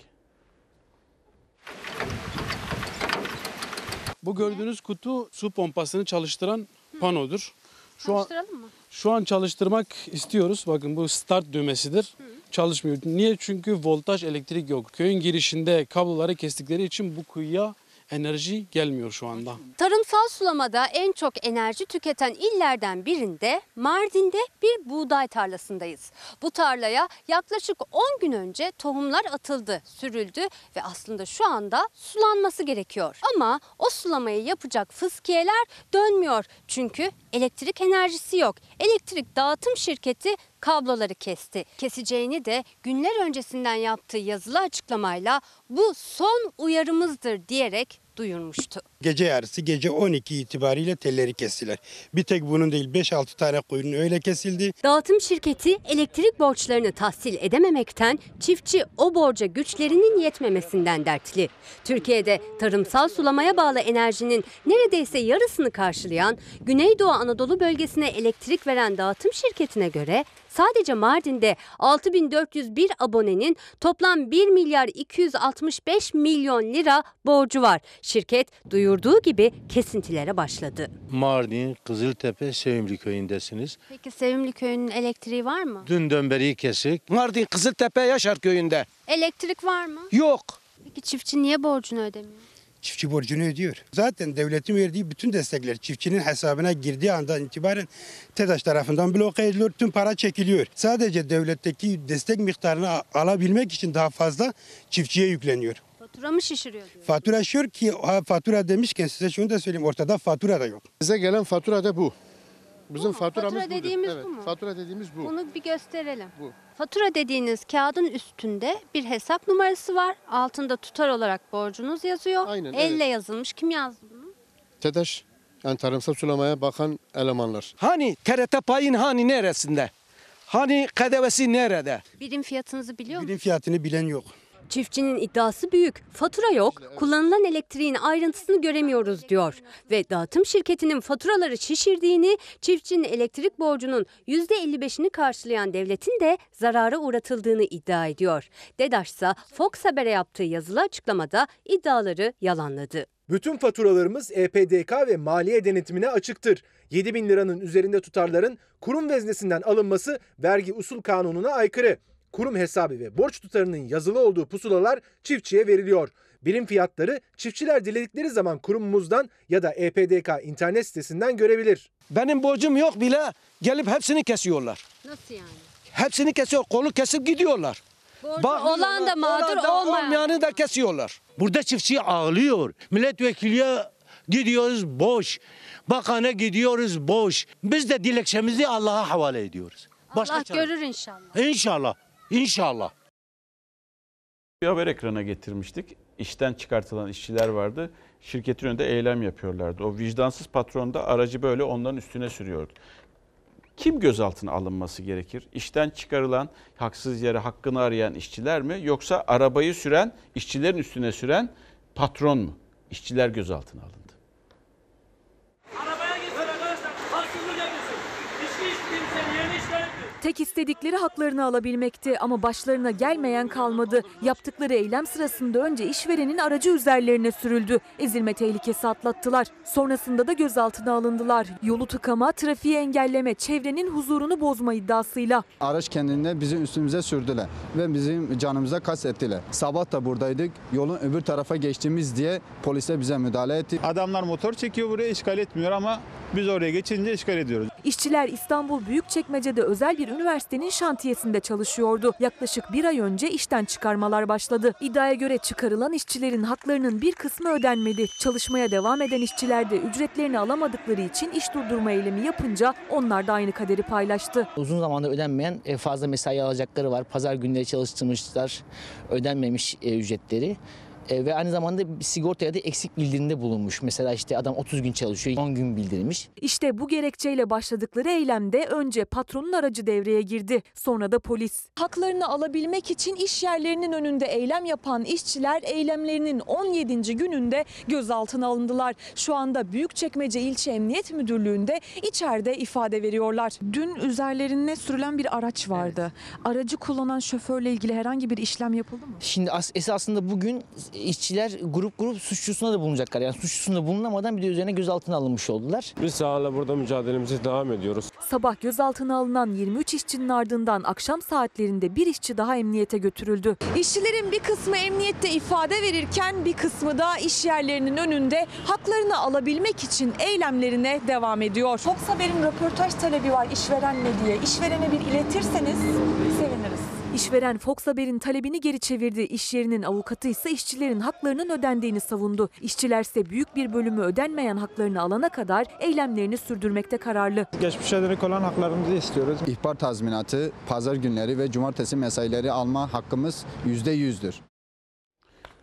Bu gördüğünüz kutu su pompasını çalıştıran panodur. Şu an Çalıştıralım mı? şu an çalıştırmak istiyoruz. Bakın bu start düğmesidir. Çalışmıyor. Niye? Çünkü voltaj elektrik yok. Köyün girişinde kabloları kestikleri için bu kuyuya enerji gelmiyor şu anda. Tarımsal sulamada en çok enerji tüketen illerden birinde Mardin'de bir buğday tarlasındayız. Bu tarlaya yaklaşık 10 gün önce tohumlar atıldı, sürüldü ve aslında şu anda sulanması gerekiyor. Ama o sulamayı yapacak fıskiyeler dönmüyor çünkü elektrik enerjisi yok. Elektrik dağıtım şirketi kabloları kesti. Keseceğini de günler öncesinden yaptığı yazılı açıklamayla bu son uyarımızdır diyerek duyurmuştu. Gece yarısı gece 12 itibariyle telleri kestiler. Bir tek bunun değil 5-6 tane koyunun öyle kesildi. Dağıtım şirketi elektrik borçlarını tahsil edememekten, çiftçi o borca güçlerinin yetmemesinden dertli. Türkiye'de tarımsal sulamaya bağlı enerjinin neredeyse yarısını karşılayan Güneydoğu Anadolu bölgesine elektrik veren dağıtım şirketine göre sadece Mardin'de 6401 abonenin toplam 1 milyar 265 milyon lira borcu var. Şirket duyurduğu gibi kesintilere başladı. Mardin, Kızıltepe, Sevimli köyündesiniz. Peki Sevimli Köyü'nün elektriği var mı? Dünden beri kesik. Mardin Kızıltepe Yaşar köyünde. Elektrik var mı? Yok. Peki çiftçi niye borcunu ödemiyor? Çiftçi borcunu ödüyor. Zaten devletin verdiği bütün destekler çiftçinin hesabına girdiği andan itibaren TEDAŞ tarafından bloke ediliyor. Tüm para çekiliyor. Sadece devletteki destek miktarını alabilmek için daha fazla çiftçiye yükleniyor. Fatura mı şişiriyor diyor. Fatura şur ki ha, fatura demişken size şunu da söyleyeyim ortada fatura da yok. Bize gelen fatura da bu. Bizim faturamız Fatura budur. dediğimiz evet, bu mu? Fatura dediğimiz bu. Bunu bir gösterelim. Bu. Fatura dediğiniz kağıdın üstünde bir hesap numarası var. Altında tutar olarak borcunuz yazıyor. Aynen, Elle evet. yazılmış. Kim yazdı bunu? TEDAŞ yani tarımsal sulamaya bakan elemanlar. Hani TRT payın hani neresinde? Hani KDV'si nerede? Birim fiyatınızı biliyor musunuz? Birim fiyatını bilen yok. Çiftçinin iddiası büyük. Fatura yok, kullanılan elektriğin ayrıntısını göremiyoruz diyor. Ve dağıtım şirketinin faturaları şişirdiğini, çiftçinin elektrik borcunun %55'ini karşılayan devletin de zarara uğratıldığını iddia ediyor. DEDAŞ ise Fox Haber'e yaptığı yazılı açıklamada iddiaları yalanladı. Bütün faturalarımız EPDK ve maliye denetimine açıktır. 7 bin liranın üzerinde tutarların kurum veznesinden alınması vergi usul kanununa aykırı. Kurum hesabı ve borç tutarının yazılı olduğu pusulalar çiftçiye veriliyor. Birim fiyatları çiftçiler diledikleri zaman kurumumuzdan ya da EPDK internet sitesinden görebilir. Benim borcum yok bile gelip hepsini kesiyorlar. Nasıl yani? Hepsini kesiyor. Kolu kesip gidiyorlar. Borcu olan da mağdur olan da olmayan. olmayanı da kesiyorlar. Burada çiftçi ağlıyor. Milletvekiliye gidiyoruz boş. Bakana gidiyoruz boş. Biz de dilekçemizi Allah'a havale ediyoruz. Allah çare- görür inşallah. İnşallah. İnşallah. Bir haber ekrana getirmiştik. işten çıkartılan işçiler vardı. Şirketin önünde eylem yapıyorlardı. O vicdansız patron da aracı böyle onların üstüne sürüyordu. Kim gözaltına alınması gerekir? İşten çıkarılan, haksız yere hakkını arayan işçiler mi? Yoksa arabayı süren, işçilerin üstüne süren patron mu? İşçiler gözaltına alındı. Tek istedikleri haklarını alabilmekti ama başlarına gelmeyen kalmadı. Yaptıkları eylem sırasında önce işverenin aracı üzerlerine sürüldü. Ezilme tehlikesi atlattılar. Sonrasında da gözaltına alındılar. Yolu tıkama, trafiği engelleme, çevrenin huzurunu bozma iddiasıyla. Araç kendine bizim üstümüze sürdüler ve bizim canımıza kastettiler. Sabah da buradaydık. Yolun öbür tarafa geçtiğimiz diye polise bize müdahale etti. Adamlar motor çekiyor buraya işgal etmiyor ama biz oraya geçince işgal ediyoruz. İşçiler İstanbul Büyükçekmece'de özel bir üniversitenin şantiyesinde çalışıyordu. Yaklaşık bir ay önce işten çıkarmalar başladı. İddiaya göre çıkarılan işçilerin haklarının bir kısmı ödenmedi. Çalışmaya devam eden işçiler de ücretlerini alamadıkları için iş durdurma eylemi yapınca onlar da aynı kaderi paylaştı. Uzun zamandır ödenmeyen e, fazla mesai alacakları var. Pazar günleri çalıştırmışlar ödenmemiş e, ücretleri. E, ve aynı zamanda sigortaya da eksik bildirimde bulunmuş. Mesela işte adam 30 gün çalışıyor, 10 gün bildirmiş. İşte bu gerekçeyle başladıkları eylemde önce patronun aracı devreye girdi. Sonra da polis. Haklarını alabilmek için iş yerlerinin önünde eylem yapan işçiler eylemlerinin 17. gününde gözaltına alındılar. Şu anda Büyükçekmece İlçe Emniyet Müdürlüğü'nde içeride ifade veriyorlar. Dün üzerlerine sürülen bir araç vardı. Aracı kullanan şoförle ilgili herhangi bir işlem yapıldı mı? Şimdi as- esasında bugün işçiler grup grup suçlusuna da bulunacaklar. Yani suçlusuna bulunamadan bir de üzerine gözaltına alınmış oldular. Biz hala burada mücadelemize devam ediyoruz. Sabah gözaltına alınan 23 işçinin ardından akşam saatlerinde bir işçi daha emniyete götürüldü. İşçilerin bir kısmı emniyette ifade verirken bir kısmı da iş yerlerinin önünde haklarını alabilmek için eylemlerine devam ediyor. Fox Haber'in röportaj talebi var işverenle diye. İşverene bir iletirseniz. İşveren Fox Haber'in talebini geri çevirdi. İş yerinin avukatı ise işçilerin haklarının ödendiğini savundu. İşçilerse büyük bir bölümü ödenmeyen haklarını alana kadar eylemlerini sürdürmekte kararlı. Geçmişe dönük olan haklarımızı istiyoruz. İhbar tazminatı, pazar günleri ve cumartesi mesaileri alma hakkımız %100'dür.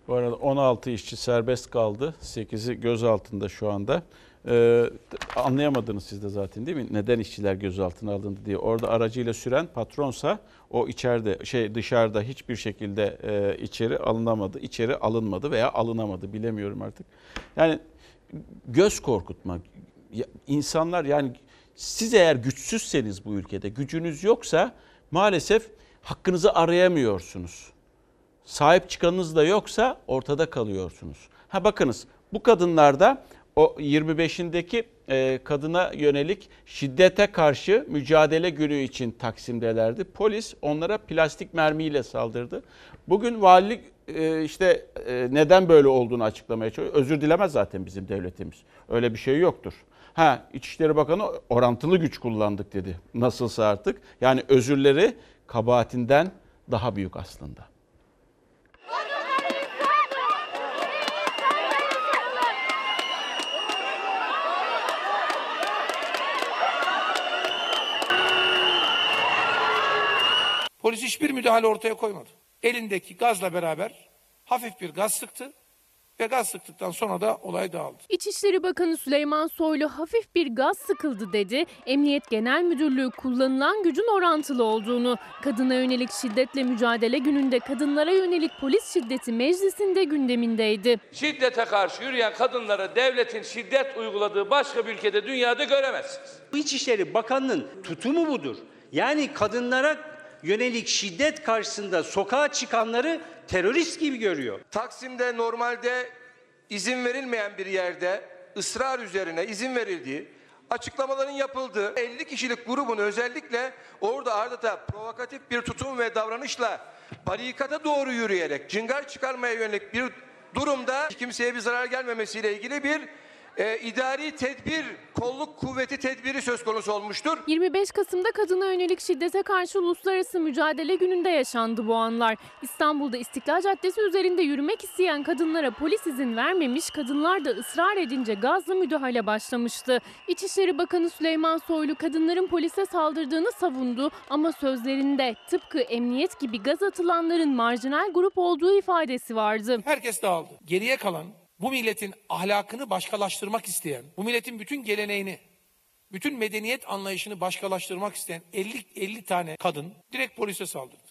Bu arada 16 işçi serbest kaldı. 8'i gözaltında şu anda. Ee, anlayamadınız siz de zaten değil mi? Neden işçiler gözaltına alındı diye. Orada aracıyla süren patronsa o içeride şey dışarıda hiçbir şekilde e, içeri alınamadı. içeri alınmadı veya alınamadı bilemiyorum artık. Yani göz korkutma. İnsanlar yani siz eğer güçsüzseniz bu ülkede gücünüz yoksa maalesef hakkınızı arayamıyorsunuz. Sahip çıkanınız da yoksa ortada kalıyorsunuz. Ha bakınız bu kadınlarda o 25'indeki e, kadına yönelik şiddete karşı mücadele günü için Taksim'delerdi. Polis onlara plastik mermiyle saldırdı. Bugün valilik e, işte e, neden böyle olduğunu açıklamaya çalışıyor. Özür dilemez zaten bizim devletimiz. Öyle bir şey yoktur. Ha İçişleri Bakanı orantılı güç kullandık dedi. Nasılsa artık. Yani özürleri kabahatinden daha büyük aslında. Polis hiçbir müdahale ortaya koymadı. Elindeki gazla beraber hafif bir gaz sıktı ve gaz sıktıktan sonra da olay dağıldı. İçişleri Bakanı Süleyman Soylu hafif bir gaz sıkıldı dedi. Emniyet Genel Müdürlüğü kullanılan gücün orantılı olduğunu, kadına yönelik şiddetle mücadele gününde kadınlara yönelik polis şiddeti meclisinde gündemindeydi. Şiddete karşı yürüyen kadınlara devletin şiddet uyguladığı başka bir ülkede dünyada göremezsiniz. İçişleri Bakanı'nın tutumu budur. Yani kadınlara yönelik şiddet karşısında sokağa çıkanları terörist gibi görüyor. Taksim'de normalde izin verilmeyen bir yerde ısrar üzerine izin verildiği, açıklamaların yapıldığı 50 kişilik grubun özellikle orada adeta provokatif bir tutum ve davranışla barikata doğru yürüyerek cıngar çıkarmaya yönelik bir durumda kimseye bir zarar gelmemesiyle ilgili bir e, idari tedbir, kolluk kuvveti tedbiri söz konusu olmuştur. 25 Kasım'da kadına yönelik şiddete karşı uluslararası mücadele gününde yaşandı bu anlar. İstanbul'da İstiklal Caddesi üzerinde yürümek isteyen kadınlara polis izin vermemiş, kadınlar da ısrar edince gazla müdahale başlamıştı. İçişleri Bakanı Süleyman Soylu kadınların polise saldırdığını savundu ama sözlerinde tıpkı emniyet gibi gaz atılanların marjinal grup olduğu ifadesi vardı. Herkes dağıldı. Geriye kalan bu milletin ahlakını başkalaştırmak isteyen, bu milletin bütün geleneğini, bütün medeniyet anlayışını başkalaştırmak isteyen 50 50 tane kadın direkt polise saldırdı.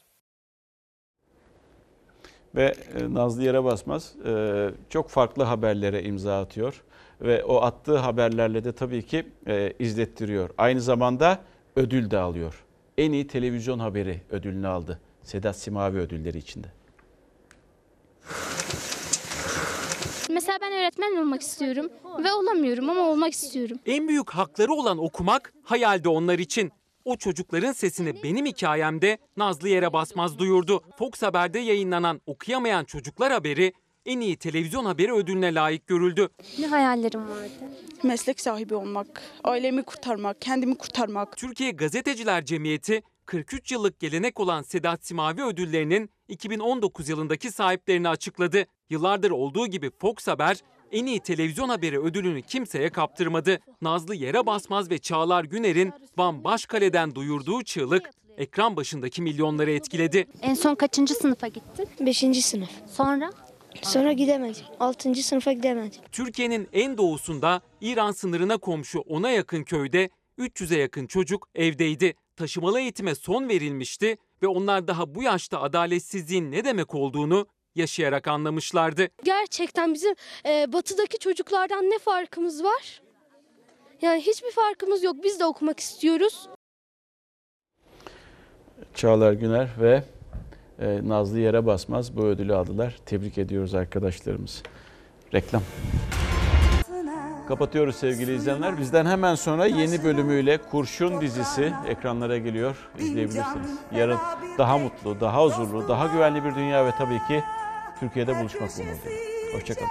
Ve e, Nazlı Yere Basmaz e, çok farklı haberlere imza atıyor. Ve o attığı haberlerle de tabii ki e, izlettiriyor. Aynı zamanda ödül de alıyor. En iyi televizyon haberi ödülünü aldı. Sedat Simavi ödülleri içinde. Mesela ben öğretmen olmak istiyorum ve olamıyorum ama olmak istiyorum. En büyük hakları olan okumak hayalde onlar için. O çocukların sesini benim hikayemde Nazlı Yere Basmaz duyurdu. Fox Haber'de yayınlanan Okuyamayan Çocuklar haberi en iyi televizyon haberi ödülüne layık görüldü. Ne hayallerim vardı? Meslek sahibi olmak, ailemi kurtarmak, kendimi kurtarmak. Türkiye Gazeteciler Cemiyeti 43 yıllık gelenek olan Sedat Simavi ödüllerinin 2019 yılındaki sahiplerini açıkladı. Yıllardır olduğu gibi Fox Haber en iyi televizyon haberi ödülünü kimseye kaptırmadı. Nazlı Yere Basmaz ve Çağlar Güner'in Van Başkale'den duyurduğu çığlık ekran başındaki milyonları etkiledi. En son kaçıncı sınıfa gittin? Beşinci sınıf. Sonra? Sonra gidemedim. Altıncı sınıfa gidemedim. Türkiye'nin en doğusunda İran sınırına komşu ona yakın köyde 300'e yakın çocuk evdeydi. Taşımalı eğitime son verilmişti ve onlar daha bu yaşta adaletsizliğin ne demek olduğunu yaşayarak anlamışlardı. Gerçekten bizim e, batıdaki çocuklardan ne farkımız var? Yani hiçbir farkımız yok. Biz de okumak istiyoruz. Çağlar Güner ve e, Nazlı Yere Basmaz bu ödülü aldılar. Tebrik ediyoruz arkadaşlarımız. Reklam. Kapatıyoruz sevgili izleyenler. Bizden hemen sonra yeni bölümüyle Kurşun dizisi ekranlara geliyor. İzleyebilirsiniz. Yarın daha mutlu, daha huzurlu, daha güvenli bir dünya ve tabii ki Türkiye'de buluşmak umuduyla. Hoşçakalın.